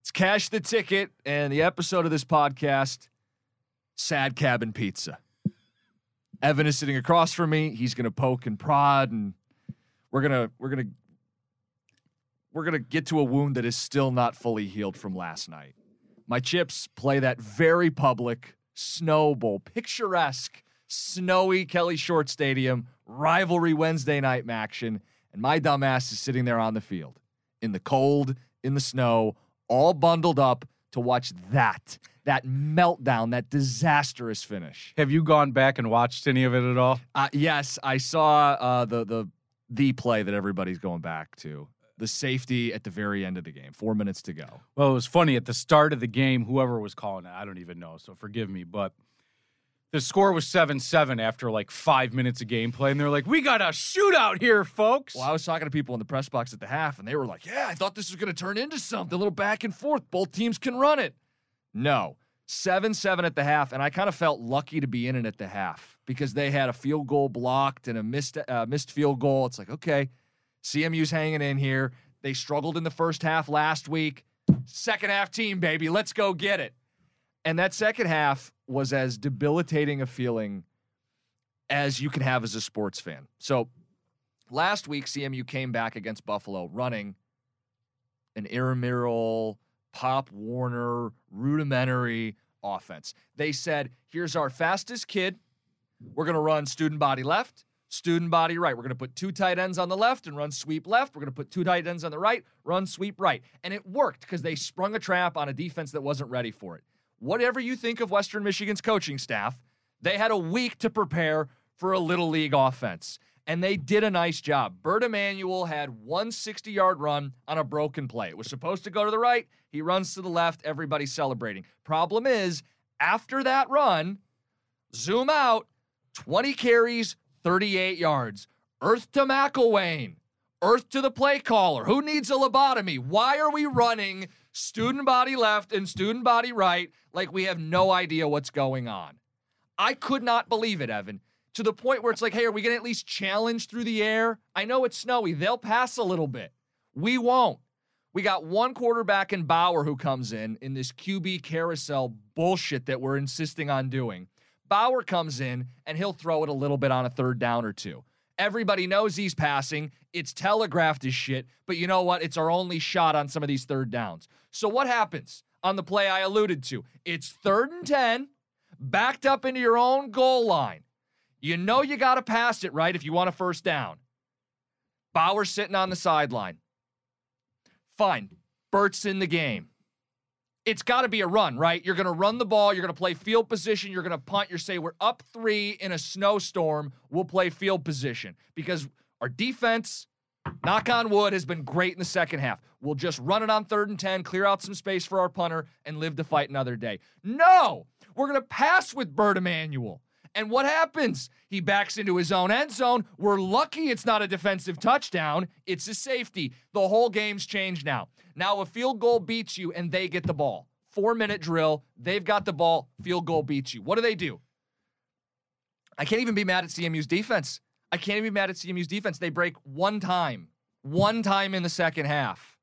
It's Cash the Ticket, and the episode of this podcast, Sad Cabin Pizza. Evan is sitting across from me. He's gonna poke and prod, and we're gonna we're gonna we're going to get to a wound that is still not fully healed from last night. My chips play that very public, snowball, picturesque, snowy Kelly Short Stadium, rivalry Wednesday night action, and my dumbass is sitting there on the field in the cold, in the snow, all bundled up to watch that, that meltdown, that disastrous finish. Have you gone back and watched any of it at all? Uh, yes, I saw uh, the the the play that everybody's going back to the safety at the very end of the game. Four minutes to go. Well, it was funny at the start of the game. Whoever was calling it, I don't even know. So forgive me, but the score was seven seven after like five minutes of gameplay, and they're like, "We got a shootout here, folks." Well, I was talking to people in the press box at the half, and they were like, "Yeah, I thought this was going to turn into something, a little back and forth. Both teams can run it." No, seven seven at the half, and I kind of felt lucky to be in it at the half because they had a field goal blocked and a missed uh, missed field goal. It's like okay CMU's hanging in here. They struggled in the first half last week. Second half team, baby. Let's go get it. And that second half was as debilitating a feeling as you can have as a sports fan. So last week, CMU came back against Buffalo running an intramural, Pop Warner, rudimentary offense. They said, here's our fastest kid. We're going to run student body left student body right. We're going to put two tight ends on the left and run sweep left. We're going to put two tight ends on the right, run sweep right. And it worked because they sprung a trap on a defense that wasn't ready for it. Whatever you think of Western Michigan's coaching staff, they had a week to prepare for a little league offense. And they did a nice job. Bert Emanuel had one 60 yard run on a broken play. It was supposed to go to the right. He runs to the left. Everybody's celebrating. Problem is, after that run, zoom out 20 carries, 38 yards. Earth to McElwain. Earth to the play caller. Who needs a lobotomy? Why are we running student body left and student body right like we have no idea what's going on? I could not believe it, Evan, to the point where it's like, hey, are we going to at least challenge through the air? I know it's snowy. They'll pass a little bit. We won't. We got one quarterback in Bauer who comes in in this QB carousel bullshit that we're insisting on doing. Bauer comes in and he'll throw it a little bit on a third down or two. Everybody knows he's passing. It's telegraphed as shit, but you know what? It's our only shot on some of these third downs. So what happens on the play I alluded to? It's third and 10, backed up into your own goal line. You know you got to pass it, right, if you want a first down. Bauer sitting on the sideline. Fine. Bert's in the game it's got to be a run, right? You're going to run the ball. You're going to play field position. You're going to punt. You're say we're up three in a snowstorm. We'll play field position because our defense, knock on wood, has been great in the second half. We'll just run it on third and 10, clear out some space for our punter, and live to fight another day. No, we're going to pass with Bert Emanuel. And what happens? He backs into his own end zone. We're lucky it's not a defensive touchdown, it's a safety. The whole game's changed now. Now, a field goal beats you and they get the ball. Four minute drill. They've got the ball. Field goal beats you. What do they do? I can't even be mad at CMU's defense. I can't even be mad at CMU's defense. They break one time, one time in the second half.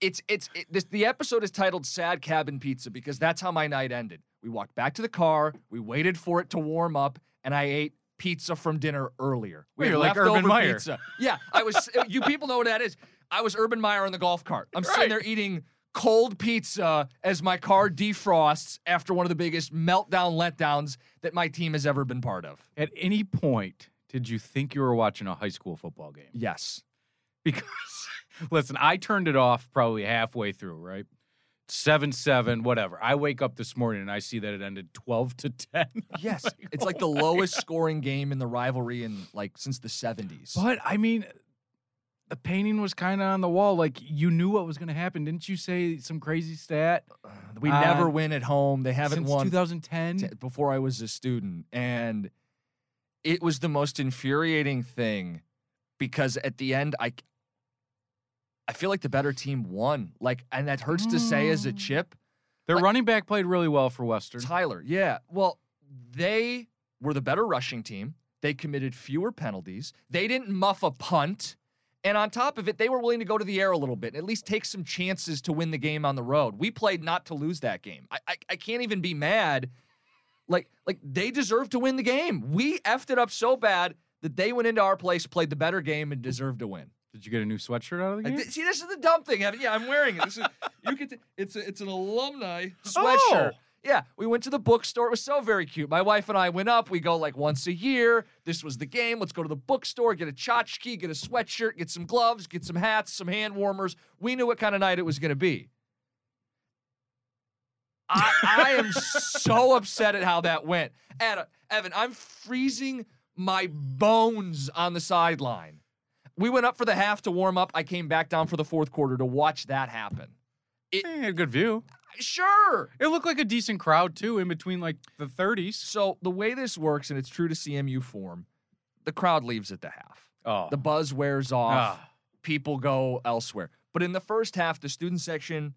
It's it's it, this, the episode is titled "Sad Cabin Pizza" because that's how my night ended. We walked back to the car. We waited for it to warm up, and I ate pizza from dinner earlier. We You're like Urban Meyer. Pizza. Yeah, I was. you people know what that is. I was Urban Meyer in the golf cart. I'm Right. sitting there eating cold pizza as my car defrosts after one of the biggest meltdown letdowns that my team has ever been part of. At any point, did you think you were watching a high school football game? Yes. Because, listen, I turned it off probably halfway through, right? Seven, seven, whatever. I wake up this morning and I see that it ended 12 to 10. Yes. it's oh like the lowest scoring game in the rivalry in like since the 70s. But I mean, the painting was kind of on the wall. Like you knew what was going to happen. Didn't you say some crazy stat? we uh, never win at home. They haven't won. Since won 2010. t- before I was a student. And it was the most infuriating thing because at the end, I, I feel like the better team won. Like, and that hurts to say as a Mm. chip. Their like- running back played really well for Western. Tyler, yeah. Well, they were the better rushing team. They committed fewer penalties. They didn't muff a punt. And on top of it, they were willing to go to the air a little bit and at least take some chances to win the game on the road. We played not to lose that game. I, I, I can't even be mad. Like, like they deserve to win the game. We effed it up so bad that they went into our place, played the better game, and deserved to win. Did you get a new sweatshirt out of the game? thi- see, this is the dumb thing. Evan. Yeah, I'm wearing it. This is you get to, it's a, it's an alumni oh! sweatshirt. Oh. Yeah, we went to the bookstore. It was so very cute. My wife and I went up. We go like once a year. This was the game. Let's go to the bookstore, get a tchotchke, get a sweatshirt, get some gloves, get some hats, some hand warmers. We knew what kind of night it was going to be. I, I am so upset at how that went. Ad- Evan, I'm freezing my bones on the sideline. We went up for the half to warm up. I came back down for the fourth quarter to watch that happen. Eh, had a good view. Sure. It looked like a decent crowd too, in between like the 30s. So the way this works, and it's true to CMU form, the crowd leaves at the half. Oh, The buzz wears off. Ah. People go elsewhere. But in the first half, the student section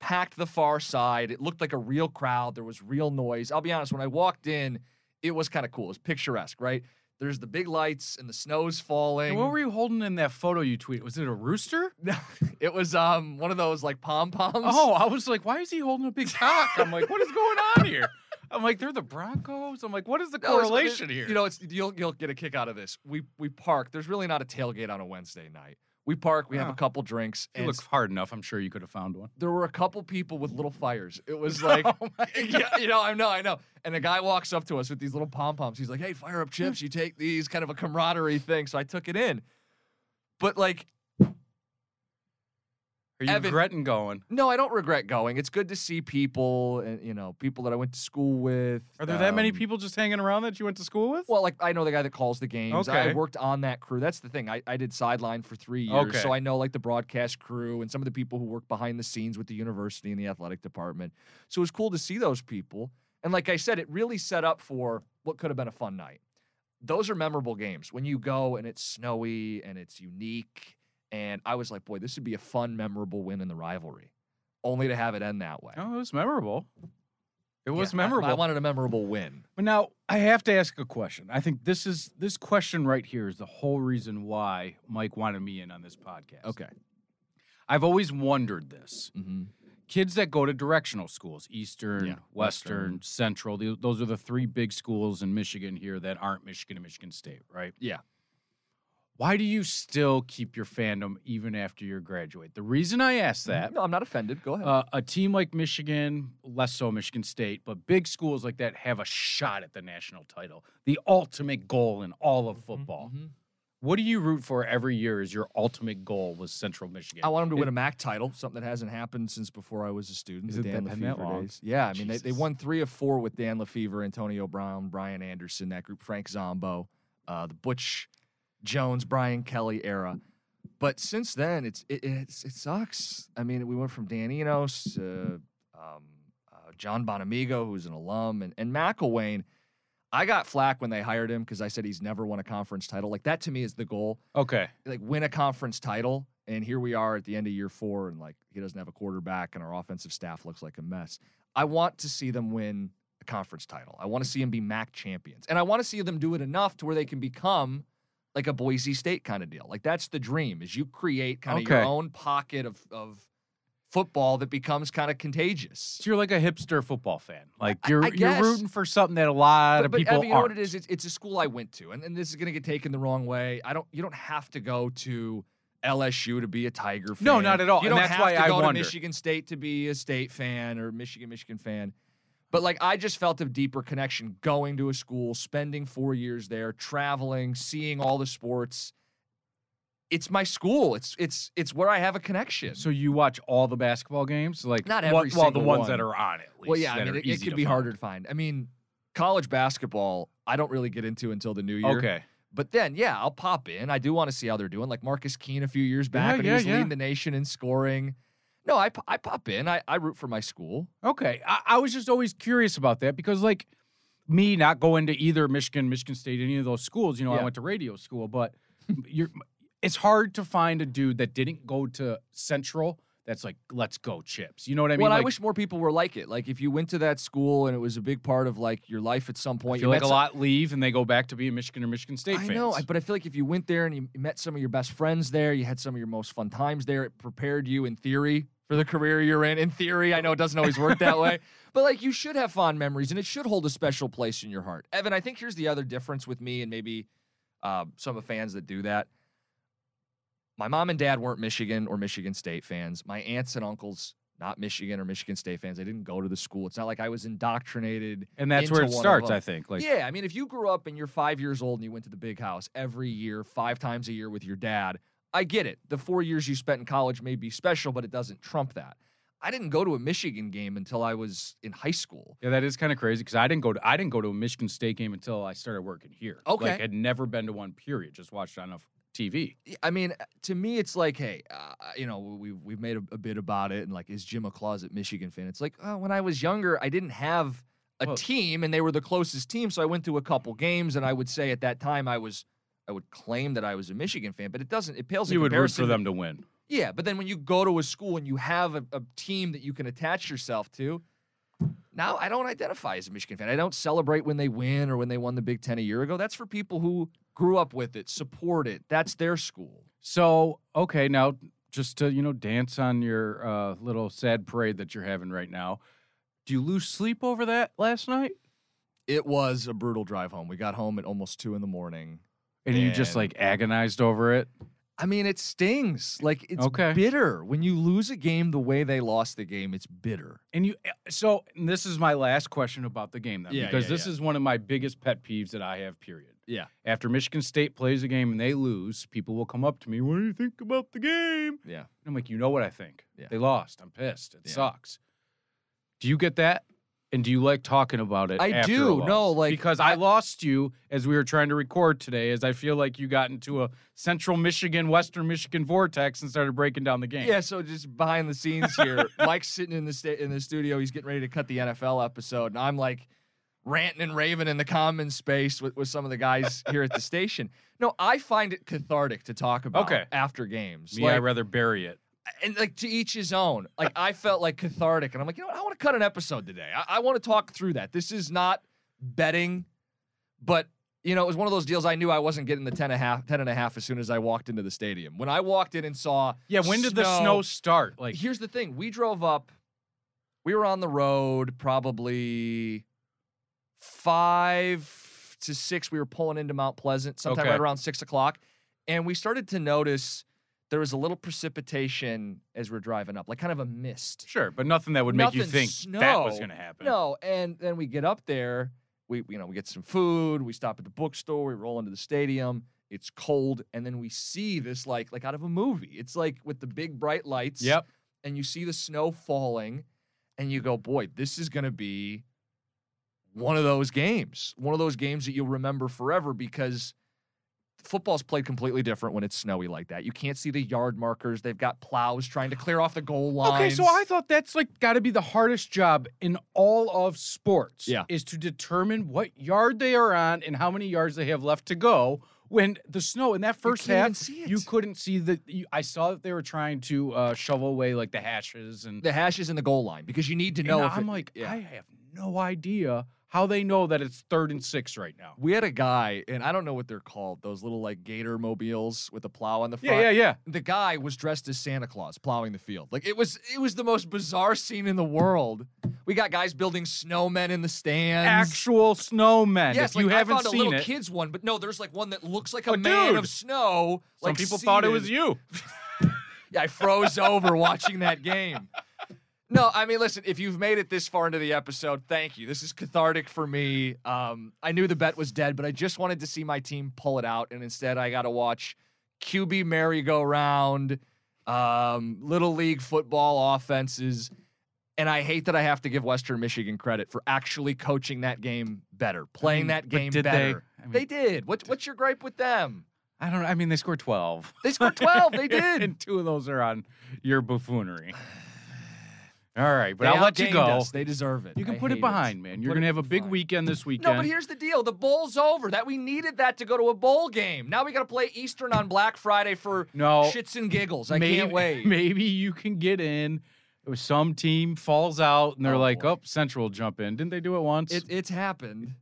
packed the far side. It looked like a real crowd. There was real noise. I'll be honest, when I walked in, it was kind of cool. It was picturesque, right? There's the big lights and the snow's falling. what were you holding in that photo you tweeted? Was it a rooster? No. It was um one of those like pom poms. Oh, I was like, why is he holding a big cock? I'm like, what is going on here? I'm like, they're the Broncos. I'm like, what is the No, correlation here? You know, it's you'll you'll get a kick out of this. We we park. There's really not a tailgate on a Wednesday night. We park. We have Oh. a couple drinks, if you look hard enough, I'm sure you could have found one. there were a couple people with little fires. It was oh like, Oh yeah, you know, I know, I know. And a guy walks up to us with these little pom poms. He's like, "Hey, fire up chips. You take these." Kind of a camaraderie thing. So I took it in. But like, Are you Evan- regretting going? no, I don't regret going. It's good to see people, and you know, people that I went to school with. Are there that many um, people just hanging around that you went to school with? Well, like I know the guy that calls the games. Okay. I worked on that crew. That's the thing. I, I did sideline for three years, Okay. so I know like the broadcast crew and some of the people who work behind the scenes with the university and the athletic department. So it was cool to see those people. And like I said, it really set up for what could have been a fun night. Those are memorable games when you go and it's snowy and it's unique. And I was like, boy, this would be a fun, memorable win in the rivalry, only to have it end that way. Oh, it was memorable. It was Yeah, memorable. I wanted a memorable win. But now I have to ask a question. I think this is this question right here is the whole reason why Mike wanted me in on this podcast. Okay. I've always wondered this. hmm Kids that go to directional schools, Eastern, Yeah, Western, Western. Central, th- those are the three big schools in Michigan here that aren't Michigan and Michigan State, right? Yeah. Why do you still keep your fandom even after you graduate? The reason I ask that No, I'm not offended. Go ahead. uh, a team like Michigan, less so Michigan State, but big schools like that have a shot at the national title, the ultimate goal in all of football. Mhm. What do you root for every year as your ultimate goal was Central Michigan? I want them to win a MAC title, something that hasn't happened since before I was a student. Is it Dan been LeFevour days. Yeah, I mean they, they won three of four with Dan LeFevour, Antonio Brown, Brian Anderson, that group, Frank Zombo, uh, the Butch Jones, Brian Kelly era. But since then, it's it, it's, it sucks. I mean, we went from Dan Enos to um, uh, John Bonamego, who's an alum, and, and McElwain. I got flack when they hired him because I said he's never won a conference title. Like that to me is the goal okay. like win a conference title and here we are at the end of year four and like he doesn't have a quarterback and our offensive staff looks like a mess i want to see them win a conference title i want to see them be mac champions and i want to see them do it enough to where they can become like a boise state kind of deal like that's the dream is you create kind of your own pocket of, of football that becomes kind of contagious So you're like a hipster football fan. Like you're I you're rooting for something that a lot but, of but people Evan, you know what it is? It's, it's a school I went to, and, and this is going to get taken the wrong way. I don't. You don't have to go to LSU to be a Tiger fan. No, not at all. You don't that's have why to I go wonder. to Michigan State to be a State fan or Michigan Michigan fan. But like I just felt a deeper connection going to a school, spending 4 years there, traveling, seeing all the sports. It's my school. It's it's it's where I have a connection. So you watch all the basketball games, like Not what- every well, the ones one. that are on it. well, yeah, I mean it, it could be find. harder to find. I mean, college basketball, I don't really get into until the new year. Okay, But then, yeah, I'll pop in. I do want to see how they're doing. Like Marcus Keene a few years back Yeah, yeah, he was yeah. leading the nation in scoring. No, I, I pop in. I, I root for my school. okay. I, I was just always curious about that because, like, me not going to either Michigan, Michigan State, any of those schools. You know, I went to radio school, but you're. It's hard to find a dude that didn't go to Central. That's like, let's go chips. You know what I mean? well, I wish more people were like it. Like if you went to that school and it was a big part of like your life at some point. feel you like a some- lot leave and they go back to being Michigan or Michigan State I fans. know, but I feel like if you went there and you met some of your best friends there, you had some of your most fun times there. It prepared you in theory for the career you're in. In theory, I know it doesn't always work that way, but like you should have fond memories and it should hold a special place in your heart. Evan, I think here's the other difference with me and maybe uh, some of the fans that do that. My mom and dad weren't Michigan or Michigan State fans. My aunts and uncles, not Michigan or Michigan State fans. They didn't go to the school. It's not like I was indoctrinated and that's where it into one of starts. I think. Like, yeah, I mean, if you grew up and you're five years old and you went to the big house every year, five times a year with your dad, I get it. The four years you spent in college may be special, but it doesn't trump that. I didn't go to a Michigan game until I was in high school. Yeah, that is kind of crazy because I didn't go to I didn't go to a Michigan State game until I started working here. Okay. like had never been to one. Period. Just watched on a TV. I mean, to me, it's like, hey, uh, you know, we've we've made a, a bit about it, and like, is Jim a closet Michigan fan? It's like, oh, when I was younger, I didn't have a Well- team, and they were the closest team, so I went to a couple games, and I would say at that time I was, I would claim that I was a Michigan fan, but it doesn't. It pales in You would root for them to win. Yeah, but then when you go to a school and you have a, a team that you can attach yourself to, now I don't identify as a Michigan fan. I don't celebrate when they win or when they won the Big Ten a year ago. That's for people who grew up with it, support it. That's their school. So okay, now just to you know dance on your uh, little sad parade that you're having right now. Do you lose sleep over that last night? It was a brutal drive home. We got home at almost two in the morning. And you just like agonized over it. I mean, it stings. Like it's Okay. bitter when you lose a game the way they lost the game. It's bitter. And you eh, so and this is my last question about the game then Yeah, because yeah, this yeah. is one of my biggest pet peeves that I have. Period. Yeah. After Michigan State plays a game and they lose, people will come up to me. What do you think about the game? Yeah. And I'm like, you know what I think. Yeah. They lost. I'm pissed. It sucks. Do you get that? And do you like talking about it? I do. No, like, because I- I, lost you as we were trying to record today, as I feel like you got into a Central Michigan, Western Michigan vortex and started breaking down the game. Yeah, so just behind the scenes here, Mike's sitting in the sta- in the studio. He's getting ready to cut the NFL episode, and I'm like ranting and raving in the common space with, with some of the guys here at the station. No, I find it cathartic to talk about Okay. after games. Me, like, I'd rather bury it. And like to each his own. Like I felt like cathartic, and I'm like, you know what? I want to cut an episode today. I, I want to talk through that. This is not betting, but you know, it was one of those deals I knew I wasn't getting the 10 and a half, 10 and a half as soon as I walked into the stadium. When I walked in and saw Yeah, when did the snow start? Like, here's the thing we drove up we were on the road probably five to six we were pulling into mount pleasant sometime Okay. right around six o'clock and we started to notice there was a little precipitation as we're driving up like kind of a mist sure, but nothing that would make you Nothing think that was going to happen. no and then we get up there we you know we get some food we stop at the bookstore we roll into the stadium it's cold and then we see this like like out of a movie it's like with the big bright lights Yep. and you see the snow falling and you go, boy, this is going to be one of those games, one of those games that you'll remember forever because football's played completely different when it's snowy like that. You can't see the yard markers. They've got plows trying to clear off the goal line. Okay, so I thought that's like got to be the hardest job in all of sports. Yeah. Is to determine what yard they are on and how many yards they have left to go when the snow in that first can't half you couldn't see the you, I saw that they were trying to uh, shovel away like the hashes and the hashes in the goal line because you need to and know if I'm it- like yeah. I have no idea how they know that it's third and six right now. We had a guy, and I don't know what they're called, those little like gator mobiles with a plow on the front. Yeah, yeah, yeah. The guy was dressed as Santa Claus plowing the field. Like it was it was the most bizarre scene in the world. We got guys building snowmen in the stands. Actual snowmen. Yes, if like you I haven't found a seen little it, kids one, but no, there's like one that looks like a Oh, man dude. of snow. some like people thought it was you. Yeah, I froze over watching that game. No, I mean, listen, if you've made it this far into the episode, thank you. This is cathartic for me. Um, I knew the bet was dead, but I just wanted to see my team pull it out, and instead I got to watch QB merry-go-round, um, little league football offenses, and I hate that I have to give Western Michigan credit for actually coaching that game better, playing mean, that game did they? better. I mean- they did. What, what's your gripe with them? I don't. Know. I mean, they scored twelve. They scored 12. They did. and two of those are on your buffoonery. All right, but They I'll let you outgained go. us. They deserve it. You can I put hate it behind, man. You're Put gonna have a big fine. weekend this weekend. No, but here's the deal: the bowl's over. That we needed that to go to a bowl game. Now we got to play Eastern on Black Friday for No. shits and giggles. I maybe, can't wait. Maybe you can get in. Some team falls out and they're Oh, like, boy. "Oh, Central will jump in." Didn't they do it once? It, it's happened.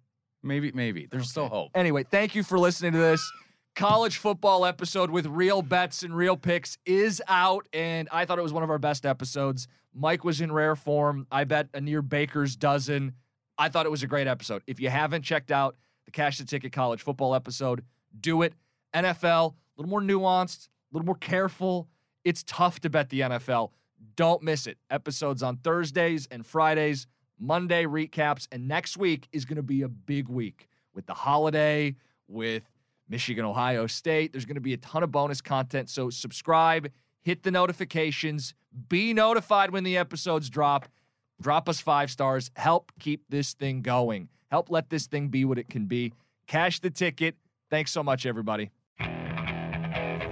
maybe, maybe. There's still hope. Anyway, thank you for listening to this. College football episode with real bets and real picks is out, and I thought it was one of our best episodes. Mike was in rare form. I bet a near Baker's dozen. I thought it was a great episode. If you haven't checked out the Cash the Ticket college football episode, do it. NFL, a little more nuanced, a little more careful. It's tough to bet the NFL. Don't miss it. Episodes on Thursdays and Fridays, Monday recaps, and next week is going to be a big week with the holiday, with Michigan, Ohio State. There's going to be a ton of bonus content. So subscribe, hit the notifications, be notified when the episodes drop. Drop us five stars. Help keep this thing going. Help let this thing be what it can be. Cash the ticket. Thanks so much, everybody.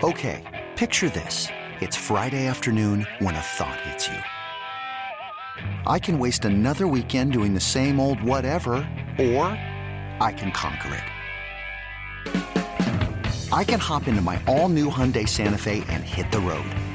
Okay, picture this. It's Friday afternoon when a thought hits you. I can waste another weekend doing the same old whatever, or I can conquer it. I can hop into my all new Hyundai Santa Fe and hit the road.